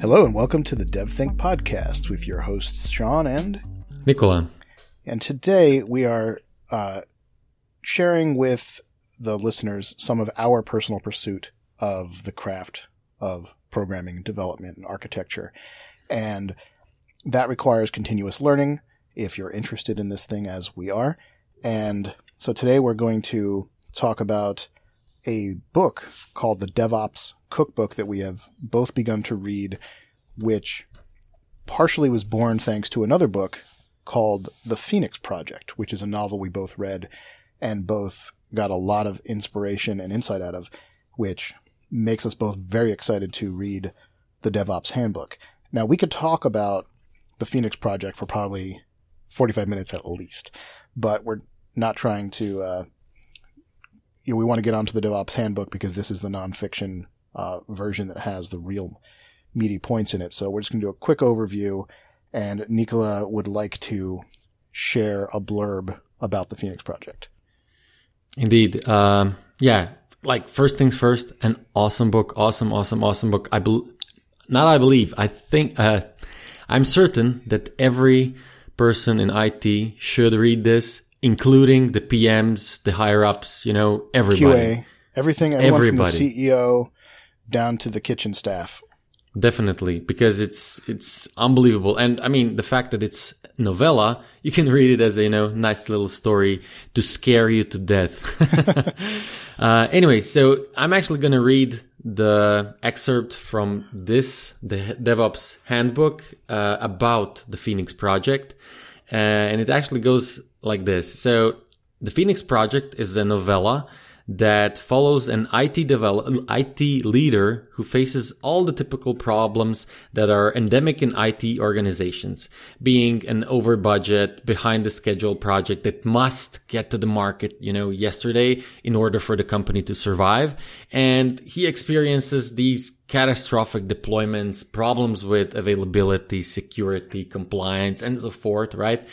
Hello and welcome to the DevThink podcast with your hosts Sean and Nicola. And today we are uh, sharing with the listeners some of our personal pursuit of the craft of programming, development, and architecture. And that requires continuous learning if you're interested in this thing as we are. And so today we're going to talk about a book called the DevOps Cookbook that we have both begun to read, which partially was born thanks to another book called The Phoenix Project, which is a novel we both read and both got a lot of inspiration and insight out of, which makes us both very excited to read the DevOps Handbook. Now, we could talk about the Phoenix Project for probably 45 minutes at least, but we're not trying to, uh, you know, we want to get onto the DevOps Handbook because this is the nonfiction uh, version that has the real meaty points in it. So we're just going to do a quick overview, and Nicola would like to share a blurb about the Phoenix Project. Indeed. Um, yeah. Like first things first, an awesome book. Awesome, awesome, awesome book. I believe, not I believe, I think, uh, I'm certain that every person in IT should read this, including the PMs, the higher ups, you know, everybody. QA, everything, everybody. from the CEO down to the kitchen staff. Definitely, because it's it's unbelievable, and I mean the fact that it's novella, you can read it as a you know nice little story to scare you to death. uh, anyway, so I'm actually to read the excerpt from this the DevOps handbook uh, about the Phoenix project, uh, and it actually goes like this. So the Phoenix project is a novella that follows an IT develop, IT leader who faces all the typical problems that are endemic in IT organizations, being an over budget, behind the schedule project that must get to the market, you know, yesterday in order for the company to survive. And he experiences these catastrophic deployments, problems with availability, security, compliance, and so forth, right?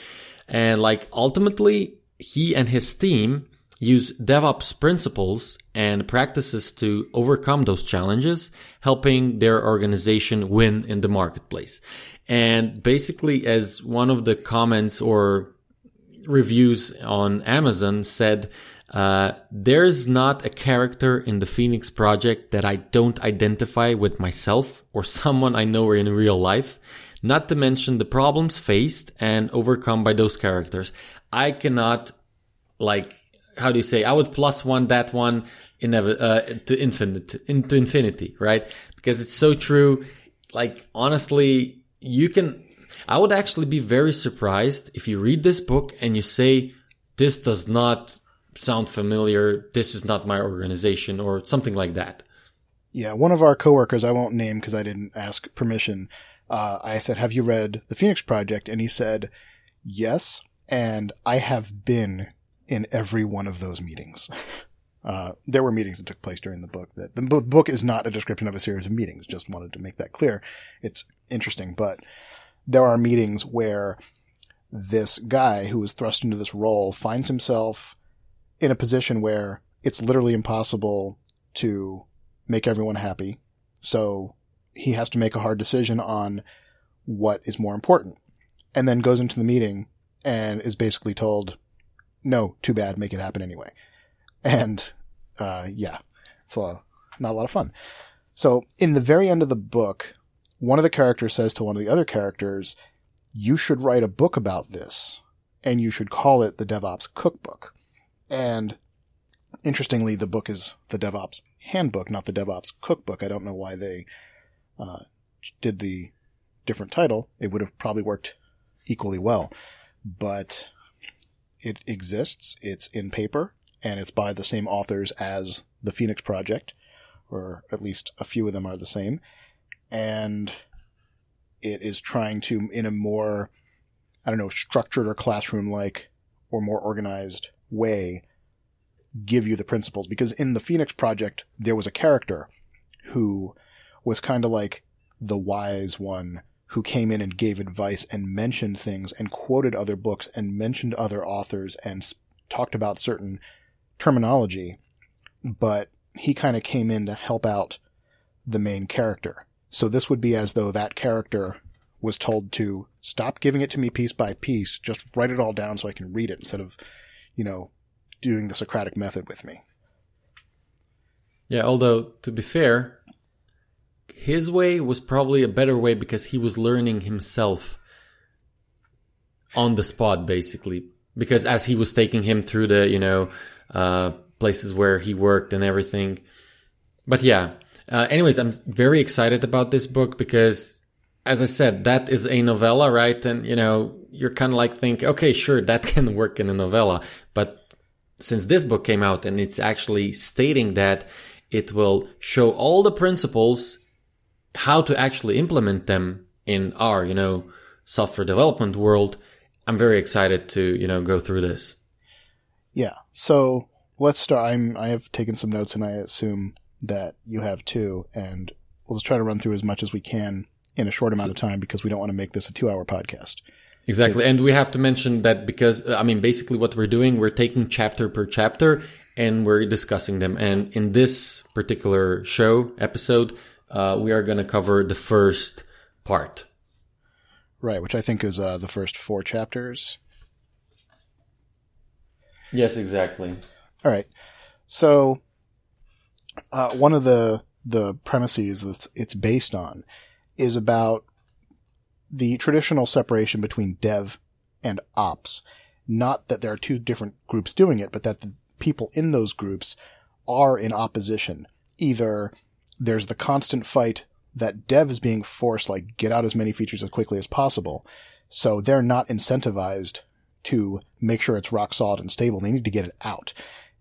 And like ultimately, he and his team use DevOps principles and practices to overcome those challenges, helping their organization win in the marketplace. And basically, as one of the comments or reviews on Amazon said, uh, there's not a character in the Phoenix project that I don't identify with myself or someone I know in real life. Not to mention the problems faced and overcome by those characters. I cannot like how do you say? I would plus one that one in uh, to infinite into infinity, right? Because it's so true. Like honestly, you can. I would actually be very surprised if you read this book and you say, "This does not sound familiar. This is not my organization," or something like that. Yeah, one of our coworkers, I won't name because I didn't ask permission. Uh, I said, "Have you read the Phoenix Project?" And he said, "Yes." And I have been in every one of those meetings. Uh, there were meetings that took place during the book that the book is not a description of a series of meetings. Just wanted to make that clear. It's interesting, but there are meetings where this guy who is thrust into this role finds himself in a position where it's literally impossible to make everyone happy. So he has to make a hard decision on what is more important and then goes into the meeting and is basically told, no, too bad, make it happen anyway. And, uh, yeah, it's a, not a lot of fun. So in the very end of the book, one of the characters says to one of the other characters, you should write a book about this and you should call it the DevOps Cookbook. And interestingly, the book is the DevOps Handbook, not the DevOps Cookbook. I don't know why they uh, did the different title. It would have probably worked equally well. But it exists. It's in paper and it's by the same authors as the Phoenix Project, or at least a few of them are the same. And it is trying to, in a more, I don't know, structured or classroom like or more organized way, give you the principles. Because in the Phoenix Project, there was a character who was kind of like the wise one who came in and gave advice and mentioned things and quoted other books and mentioned other authors and talked about certain terminology, but he kind of came in to help out the main character. So this would be as though that character was told to stop giving it to me piece by piece, just write it all down so I can read it instead of, you know, doing the Socratic method with me. Yeah, although to be fair, his way was probably a better way because he was learning himself on the spot, basically. Because as he was taking him through the, you know, uh, places where he worked and everything. But yeah, uh, anyways, I'm very excited about this book because, as I said, that is a novella, right? And, you know, you're kind of like think, okay, sure, that can work in a novella. But since this book came out and it's actually stating that it will show all the principles, how to actually implement them in our, you know, software development world, I'm very excited to, you know, go through this. Yeah. So let's start. I'm, I have taken some notes and I assume that you have too. And we'll just try to run through as much as we can in a short amount of time because we don't want to make this a two hour podcast. Exactly. And we have to mention that because, I mean, basically what we're doing, we're taking chapter per chapter and we're discussing them. And in this particular show episode, uh, we are going to cover the first part. Right, which I think is uh, the first four chapters. Yes, exactly. All right. So, uh, one of the the premises that it's based on is about the traditional separation between dev and ops. Not that there are two different groups doing it, but that the people in those groups are in opposition. Either there's the constant fight that dev is being forced, like, get out as many features as quickly as possible. So they're not incentivized to make sure it's rock solid and stable. They need to get it out.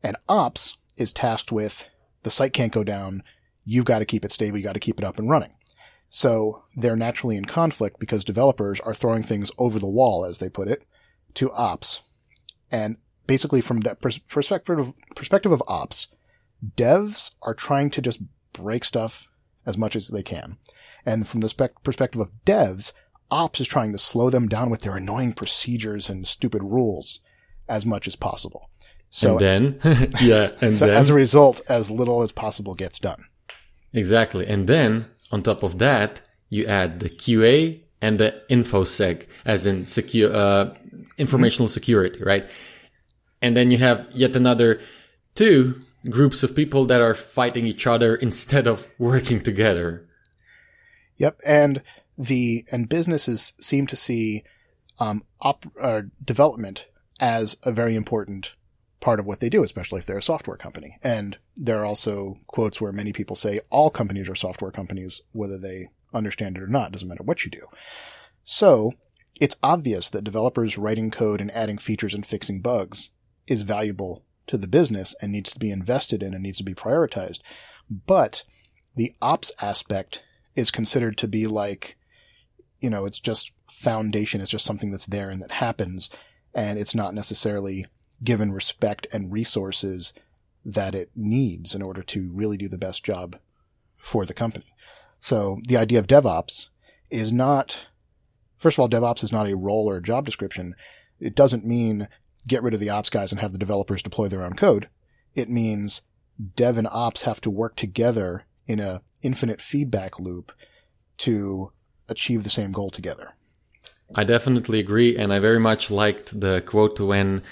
And ops is tasked with the site can't go down. You've got to keep it stable. You got to keep it up and running. So they're naturally in conflict because developers are throwing things over the wall, as they put it, to ops. And basically from that pers- perspective, perspective of ops, devs are trying to just break stuff as much as they can. And from the spec- perspective of devs, ops is trying to slow them down with their annoying procedures and stupid rules as much as possible. So and then, yeah, and so then, as a result, as little as possible gets done. Exactly. And then on top of that, you add the QA and the infosec, as in secure, uh, informational security, right? And then you have yet another two groups of people that are fighting each other instead of working together. Yep. And the, and businesses seem to see, um, op, uh, development as a very important part of what they do, especially if they're a software company. And there are also quotes where many people say all companies are software companies, whether they understand it or not. Doesn't matter what you do. So it's obvious that developers writing code and adding features and fixing bugs is valuable to the business and needs to be invested in and needs to be prioritized. But the ops aspect is considered to be like, you know, it's just foundation. It's just something that's there and that happens. And it's not necessarily given respect and resources that it needs in order to really do the best job for the company. So the idea of DevOps is not, first of all, DevOps is not a role or a job description. It doesn't mean get rid of the ops guys and have the developers deploy their own code. It means dev and ops have to work together in a infinite feedback loop to achieve the same goal together. I definitely agree, and I very much liked the quote when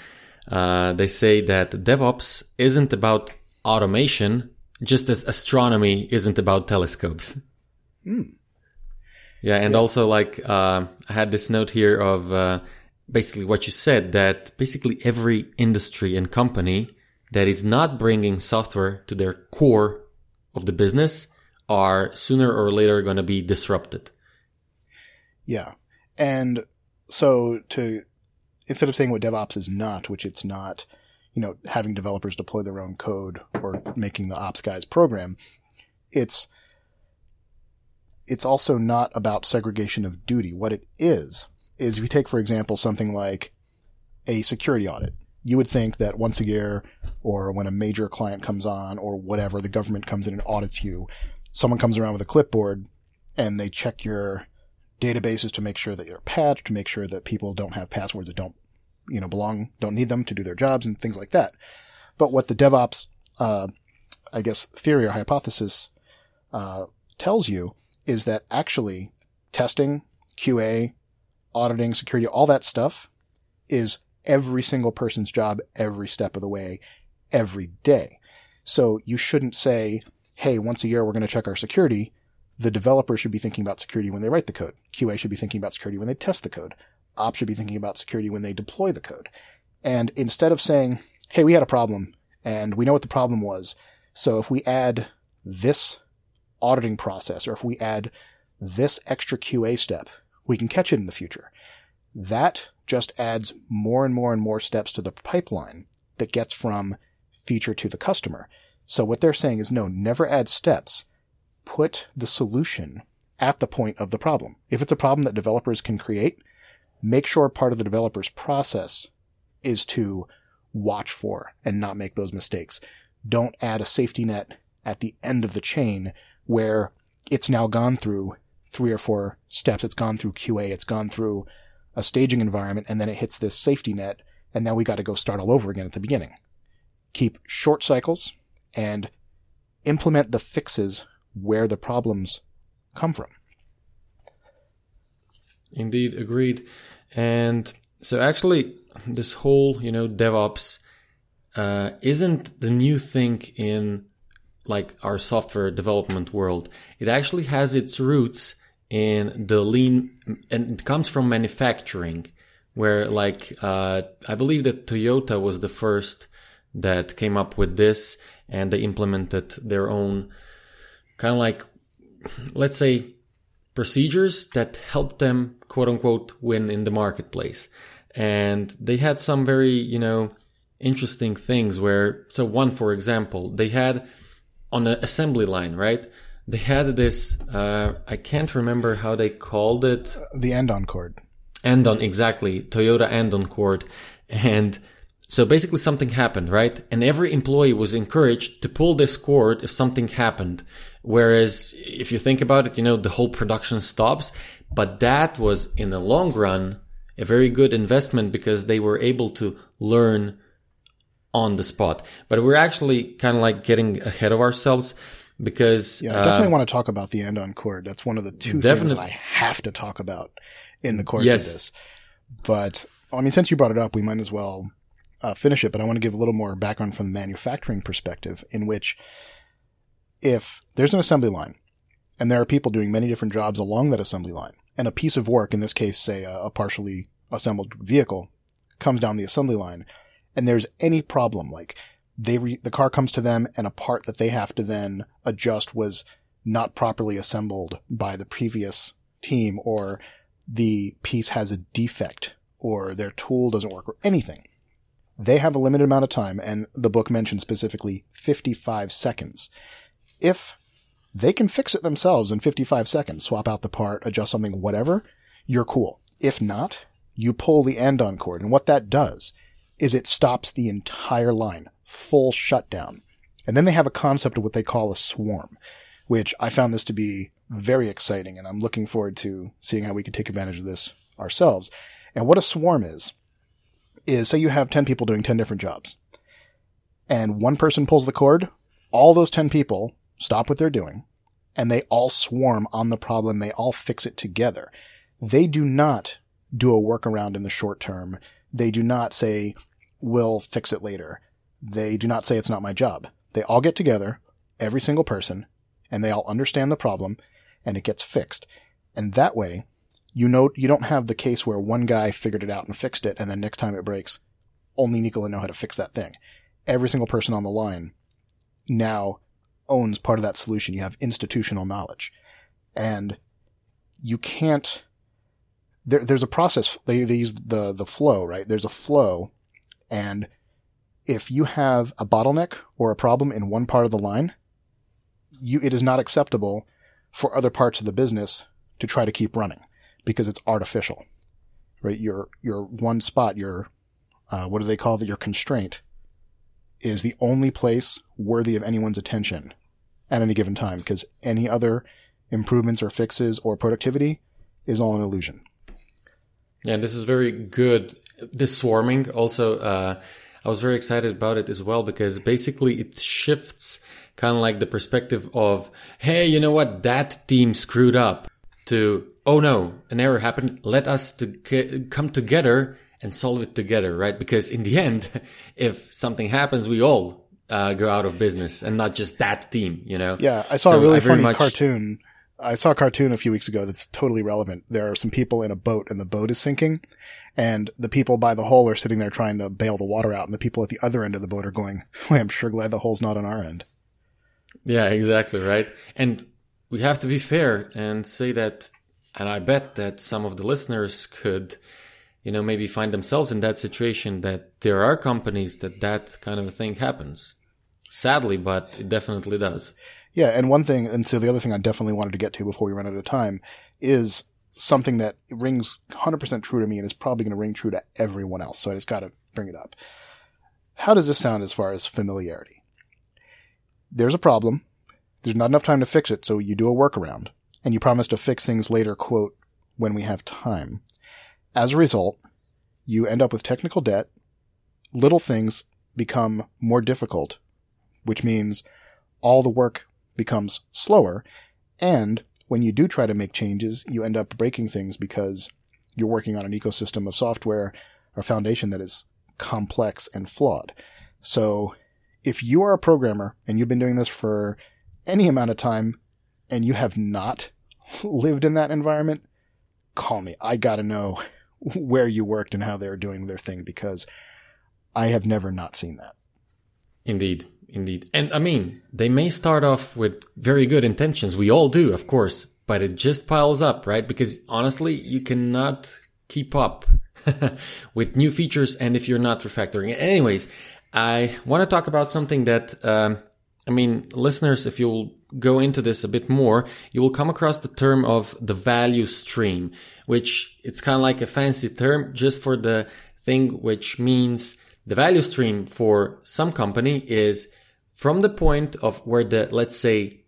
uh, they say that DevOps isn't about automation, just as astronomy isn't about telescopes. Mm. Yeah, and yeah. also like uh, I had this note here of uh, basically what you said that basically every industry and company that is not bringing software to their core of the business are sooner or later going to be disrupted. Yeah, and so to instead of saying what DevOps is not, which it's not, you know, having developers deploy their own code or making the ops guys program, it's it's also not about segregation of duty. What it is is if you take, for example, something like a security audit, you would think that once a year or when a major client comes on or whatever, the government comes in and audits you, someone comes around with a clipboard and they check your databases to make sure that you're patched, to make sure that people don't have passwords that don't, you know, belong, don't need them to do their jobs and things like that. But what the DevOps, uh, I guess, theory or hypothesis uh, tells you is that actually testing, QA, auditing, security, all that stuff is every single person's job every step of the way, every day. So you shouldn't say, hey, once a year we're going to check our security. The developer should be thinking about security when they write the code. QA should be thinking about security when they test the code. Ops should be thinking about security when they deploy the code. And instead of saying, hey, we had a problem and we know what the problem was. So if we add this auditing process or if we add this extra QA step, we can catch it in the future. That just adds more and more and more steps to the pipeline that gets from feature to the customer. So what they're saying is no, never add steps. Put the solution at the point of the problem. If it's a problem that developers can create, make sure part of the developer's process is to watch for and not make those mistakes. Don't add a safety net at the end of the chain where it's now gone through three or four steps. It's gone through QA. It's gone through a staging environment and then it hits this safety net. And now we got to go start all over again at the beginning. Keep short cycles and implement the fixes where the problems come from. Indeed, agreed. And so actually, this whole, you know, DevOps uh, isn't the new thing in like our software development world. It actually has its roots in the lean, and it comes from manufacturing, where like uh, I believe that Toyota was the first that came up with this, and they implemented their own kind of like, let's say, procedures that helped them quote unquote win in the marketplace. And they had some very, you know, interesting things where, so one, for example, they had on an assembly line, right? They had this, uh, I can't remember how they called it. The andon cord. Andon, exactly. Toyota andon cord. And so basically something happened, right? And every employee was encouraged to pull this cord if something happened. Whereas if you think about it, you know, the whole production stops. But that was in the long run a very good investment because they were able to learn on the spot. But we're actually kind of like getting ahead of ourselves because yeah, I definitely uh, want to talk about the andon cord. That's one of the two things that I have to talk about in the course yes. of this. But I mean, since you brought it up, we might as well uh, finish it, but I want to give a little more background from the manufacturing perspective, in which if there's an assembly line and there are people doing many different jobs along that assembly line, and a piece of work, in this case, say a, a partially assembled vehicle, comes down the assembly line, and there's any problem, like they re- the car comes to them and a part that they have to then adjust was not properly assembled by the previous team, or the piece has a defect, or their tool doesn't work, or anything they have a limited amount of time, and the book mentions specifically 55 seconds. If they can fix it themselves in 55 seconds, swap out the part, adjust something, whatever, you're cool. If not, you pull the andon cord. And what that does is it stops the entire line, full shutdown. And then they have a concept of what they call a swarm, which I found this to be very exciting. And I'm looking forward to seeing how we can take advantage of this ourselves. And what a swarm is, is say you have 10 people doing 10 different jobs and one person pulls the cord, all those 10 people stop what they're doing and they all swarm on the problem. They all fix it together. They do not do a workaround in the short term. They do not say, we'll fix it later. They do not say it's not my job. They all get together, every single person, and they all understand the problem and it gets fixed. And that way, you know, you don't have the case where one guy figured it out and fixed it, and then next time it breaks, only Nicola know how to fix that thing. Every single person on the line now owns part of that solution. You have institutional knowledge, and you can't. There, there's a process. They, they use the the flow, right? There's a flow, and if you have a bottleneck or a problem in one part of the line, you it is not acceptable for other parts of the business to try to keep running because it's artificial, right? Your, your one spot, your, uh, what do they call it? Your constraint is the only place worthy of anyone's attention at any given time because any other improvements or fixes or productivity is all an illusion. Yeah, this is very good. This swarming also, uh, I was very excited about it as well because basically it shifts kind of like the perspective of, hey, you know what? That team screwed up to, oh no, an error happened. Let us to get, come together and solve it together, right? Because in the end, if something happens, we all uh, go out of business and not just that team, you know? Yeah, I saw so a really funny much... cartoon. I saw a cartoon a few weeks ago that's totally relevant. There are some people in a boat and the boat is sinking and the people by the hole are sitting there trying to bail the water out and the people at the other end of the boat are going, well, I'm sure glad the hole's not on our end. Yeah, exactly, right? And we have to be fair and say that, and I bet that some of the listeners could, you know, maybe find themselves in that situation that there are companies that that kind of thing happens. Sadly, but it definitely does. Yeah, and one thing, and so the other thing I definitely wanted to get to before we run out of time is something that rings 100% true to me and is probably going to ring true to everyone else. So I just got to bring it up. How does this sound as far as familiarity? There's a problem. There's not enough time to fix it, so you do a workaround. And you promise to fix things later, quote, when we have time. As a result, you end up with technical debt. Little things become more difficult, which means all the work becomes slower. And when you do try to make changes, you end up breaking things because you're working on an ecosystem of software or foundation that is complex and flawed. So if you are a programmer and you've been doing this for any amount of time and you have not lived in that environment, call me. I got to know where you worked and how they're doing their thing because I have never not seen that. Indeed. Indeed. And I mean, they may start off with very good intentions. We all do, of course, but it just piles up, right? Because honestly, you cannot keep up with new features and if you're not refactoring. Anyways, I want to talk about something that, um, I mean, listeners, if you'll go into this a bit more, you will come across the term of the value stream, which it's kind of like a fancy term just for the thing which means the value stream for some company is from the point of where the, let's say,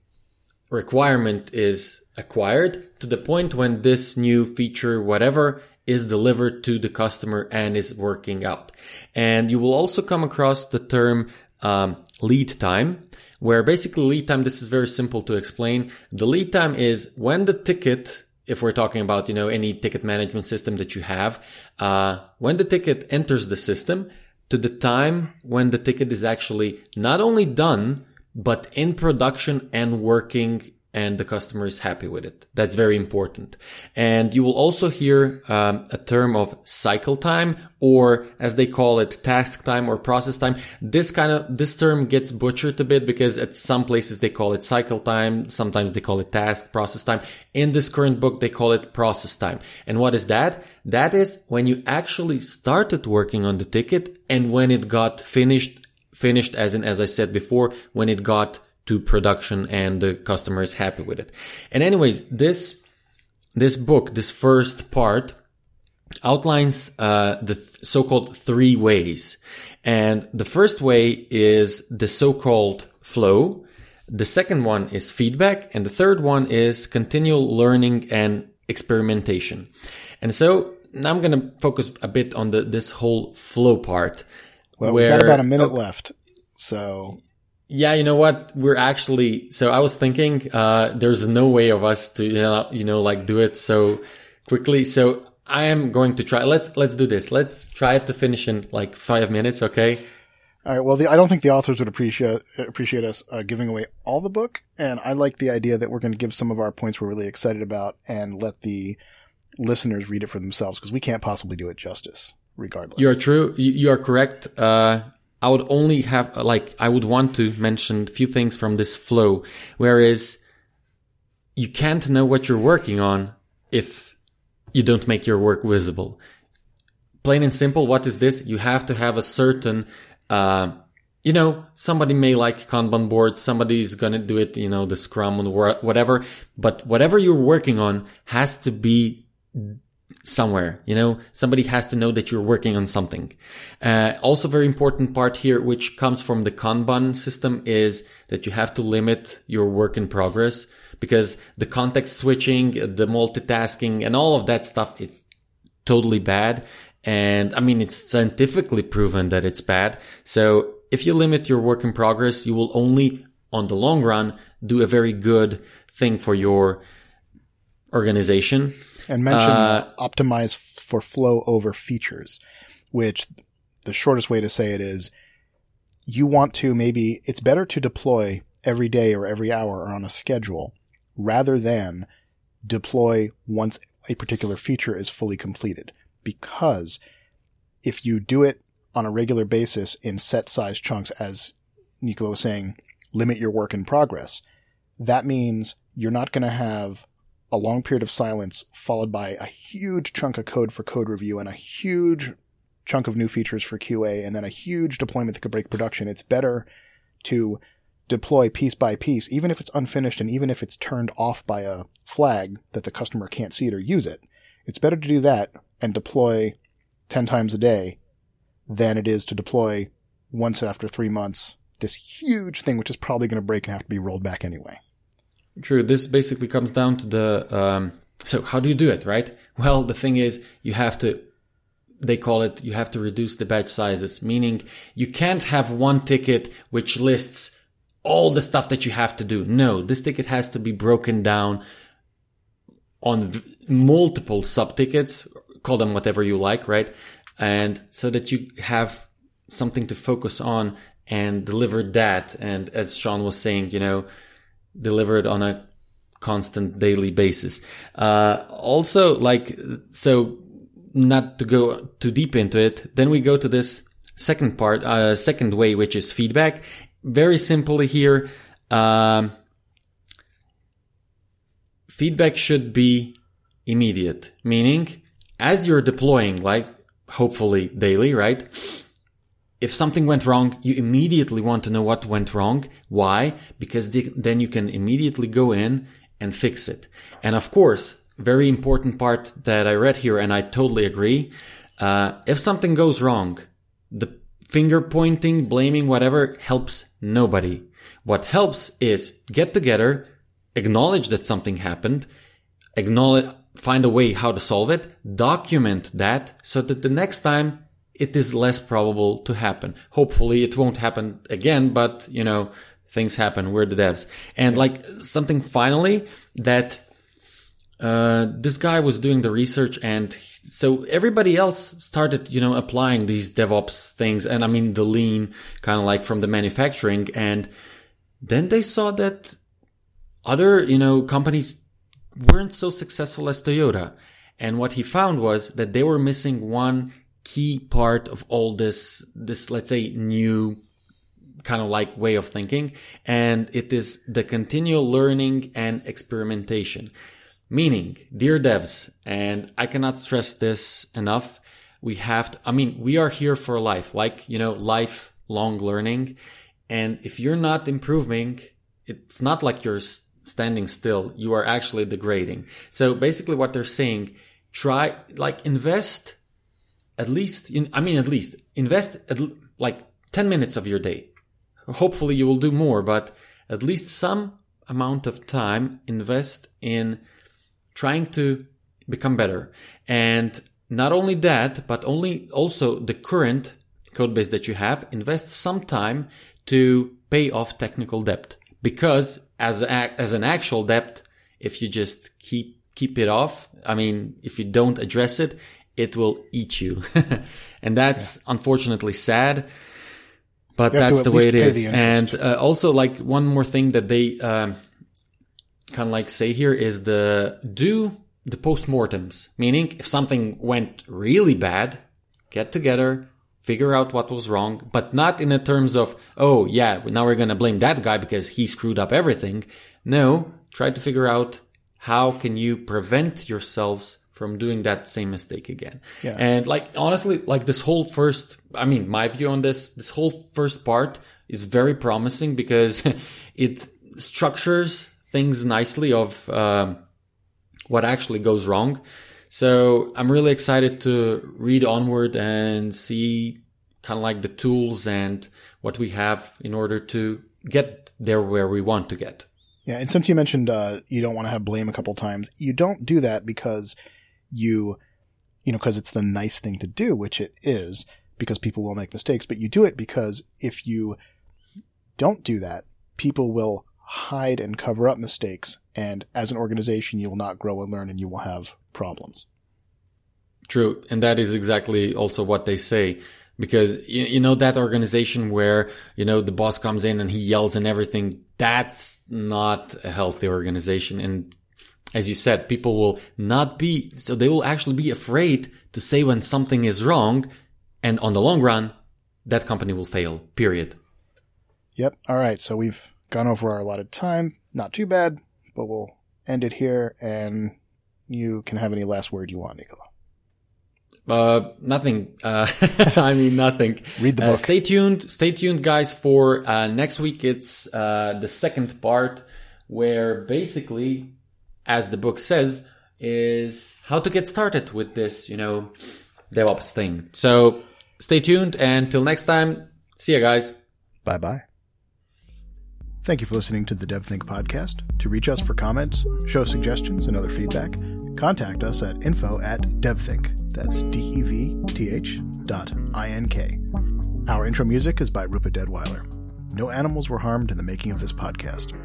requirement is acquired to the point when this new feature, whatever, is delivered to the customer and is working out. And you will also come across the term um, lead time, where basically lead time, this is very simple to explain. The lead time is when the ticket, if we're talking about, you know, any ticket management system that you have, uh, when the ticket enters the system to the time when the ticket is actually not only done, but in production and working and the customer is happy with it. That's very important. And you will also hear um, a term of cycle time, or as they call it, task time or process time. This kind of this term gets butchered a bit because at some places they call it cycle time, sometimes they call it task process time. In this current book, they call it process time. And what is that? That is when you actually started working on the ticket and when it got finished. Finished, as in, as I said before, when it got to production and the customer is happy with it. And anyways, this, this book, this first part outlines, uh, the th- so-called three ways. And the first way is the so-called flow. The second one is feedback. And the third one is continual learning and experimentation. And so now I'm going to focus a bit on the, this whole flow part. Well, where, we've got about a minute oh, left. So yeah, you know what? We're actually, so I was thinking, uh, there's no way of us to, you know, you know, like do it so quickly. So I am going to try. Let's, let's do this. Let's try to finish in like five minutes. Okay. All right. Well, the, I don't think the authors would appreciate, appreciate us uh, giving away all the book. And I like the idea that we're going to give some of our points we're really excited about and let the listeners read it for themselves because we can't possibly do it justice regardless. You're true. You are correct. Uh, I would only have, like, I would want to mention a few things from this flow, whereas you can't know what you're working on if you don't make your work visible. Plain and simple, what is this? You have to have a certain, uh, you know, somebody may like Kanban boards, somebody's gonna do it, you know, the Scrum or whatever, but whatever you're working on has to be somewhere you know somebody has to know that you're working on something uh, also very important part here which comes from the kanban system is that you have to limit your work in progress because the context switching the multitasking and all of that stuff is totally bad And I mean, it's scientifically proven that it's bad. So if you limit your work in progress, you will only on the long run do a very good thing for your organization. And mention uh, optimize for flow over features, which the shortest way to say it is you want to maybe it's better to deploy every day or every hour or on a schedule rather than deploy once a particular feature is fully completed. Because if you do it on a regular basis in set size chunks, as Nicola was saying, limit your work in progress, that means you're not going to have a long period of silence followed by a huge chunk of code for code review and a huge chunk of new features for QA and then a huge deployment that could break production. It's better to deploy piece by piece, even if it's unfinished and even if it's turned off by a flag that the customer can't see it or use it. It's better to do that and deploy 10 times a day than it is to deploy once after three months this huge thing, which is probably going to break and have to be rolled back anyway. True. This basically comes down to the, um, so how do you do it, right? Well, the thing is, you have to, they call it, you have to reduce the batch sizes, meaning you can't have one ticket which lists all the stuff that you have to do. No, this ticket has to be broken down on multiple sub tickets, call them whatever you like, right? And so that you have something to focus on and deliver that. And as Sean was saying, you know, delivered on a constant daily basis. Uh, also, like, so not to go too deep into it, then we go to this second part, uh, second way, which is feedback. Very simply here, um, feedback should be immediate, meaning as you're deploying, like hopefully daily, right? If something went wrong, you immediately want to know what went wrong. Why? Because then you can immediately go in and fix it. And of course, very important part that I read here, and I totally agree. Uh, if something goes wrong, the finger pointing, blaming, whatever helps nobody. What helps is get together, acknowledge that something happened, acknowledge, find a way how to solve it, document that so that the next time it is less probable to happen. Hopefully it won't happen again, but you know, things happen. We're the devs. And like something finally that, uh, this guy was doing the research and so everybody else started, you know, applying these DevOps things. And I mean, the lean kind of like from the manufacturing. And then they saw that other, you know, companies weren't so successful as Toyota. And what he found was that they were missing one key part of all this, this, let's say, new kind of like way of thinking. And it is the continual learning and experimentation. Meaning, dear devs, and I cannot stress this enough. We have to, I mean, we are here for life, like, you know, lifelong learning. And if you're not improving, it's not like you're standing still. You are actually degrading. So basically what they're saying, try, like, invest at least, I mean, at least invest at, like 10 minutes of your day. Hopefully you will do more, but at least some amount of time invest in trying to become better. And not only that, but only also the current code base that you have, invest some time to pay off technical debt. Because as a, as an actual debt, if you just keep keep it off, I mean, if you don't address it, it will eat you. and that's yeah. unfortunately sad, but that's the way it is. And uh, also, like, one more thing that they um, kind of like say here is the do the postmortems, meaning if something went really bad, get together, figure out what was wrong, but not in the terms of, oh, yeah, now we're going to blame that guy because he screwed up everything. No, try to figure out how can you prevent yourselves from doing that same mistake again. Yeah. And like honestly, like this whole first, I mean, my view on this, this whole first part is very promising because it structures things nicely of um, what actually goes wrong. So I'm really excited to read onward and see kind of like the tools and what we have in order to get there where we want to get. Yeah, and since you mentioned uh, you don't want to have blame a couple times, you don't do that because you you know, because it's the nice thing to do, which it is, because people will make mistakes, but you do it because if you don't do that, people will hide and cover up mistakes. And as an organization, you will not grow and learn and you will have problems. True. And that is exactly also what they say. Because, you, you know, that organization where, you know, the boss comes in and he yells and everything, that's not a healthy organization. And as you said, people will not be, so they will actually be afraid to say when something is wrong. And on the long run, that company will fail, period. Yep. All right. So we've gone over our allotted time. Not too bad, but we'll end it here. And you can have any last word you want, Nicola. Uh, nothing. Uh, I mean, nothing. Read the Uh, book. stay tuned. Stay tuned, guys, for uh, next week. It's uh, the second part where basically, as the book says, is how to get started with this, you know, DevOps thing. So stay tuned. And till next time, see you guys. Bye bye. Thank you for listening to the DevThink podcast. To reach us for comments, show suggestions, and other feedback, contact us at info at devthink. That's D-E-V-T-H dot I-N-K. Our intro music is by Rupa Deadweiler. No animals were harmed in the making of this podcast.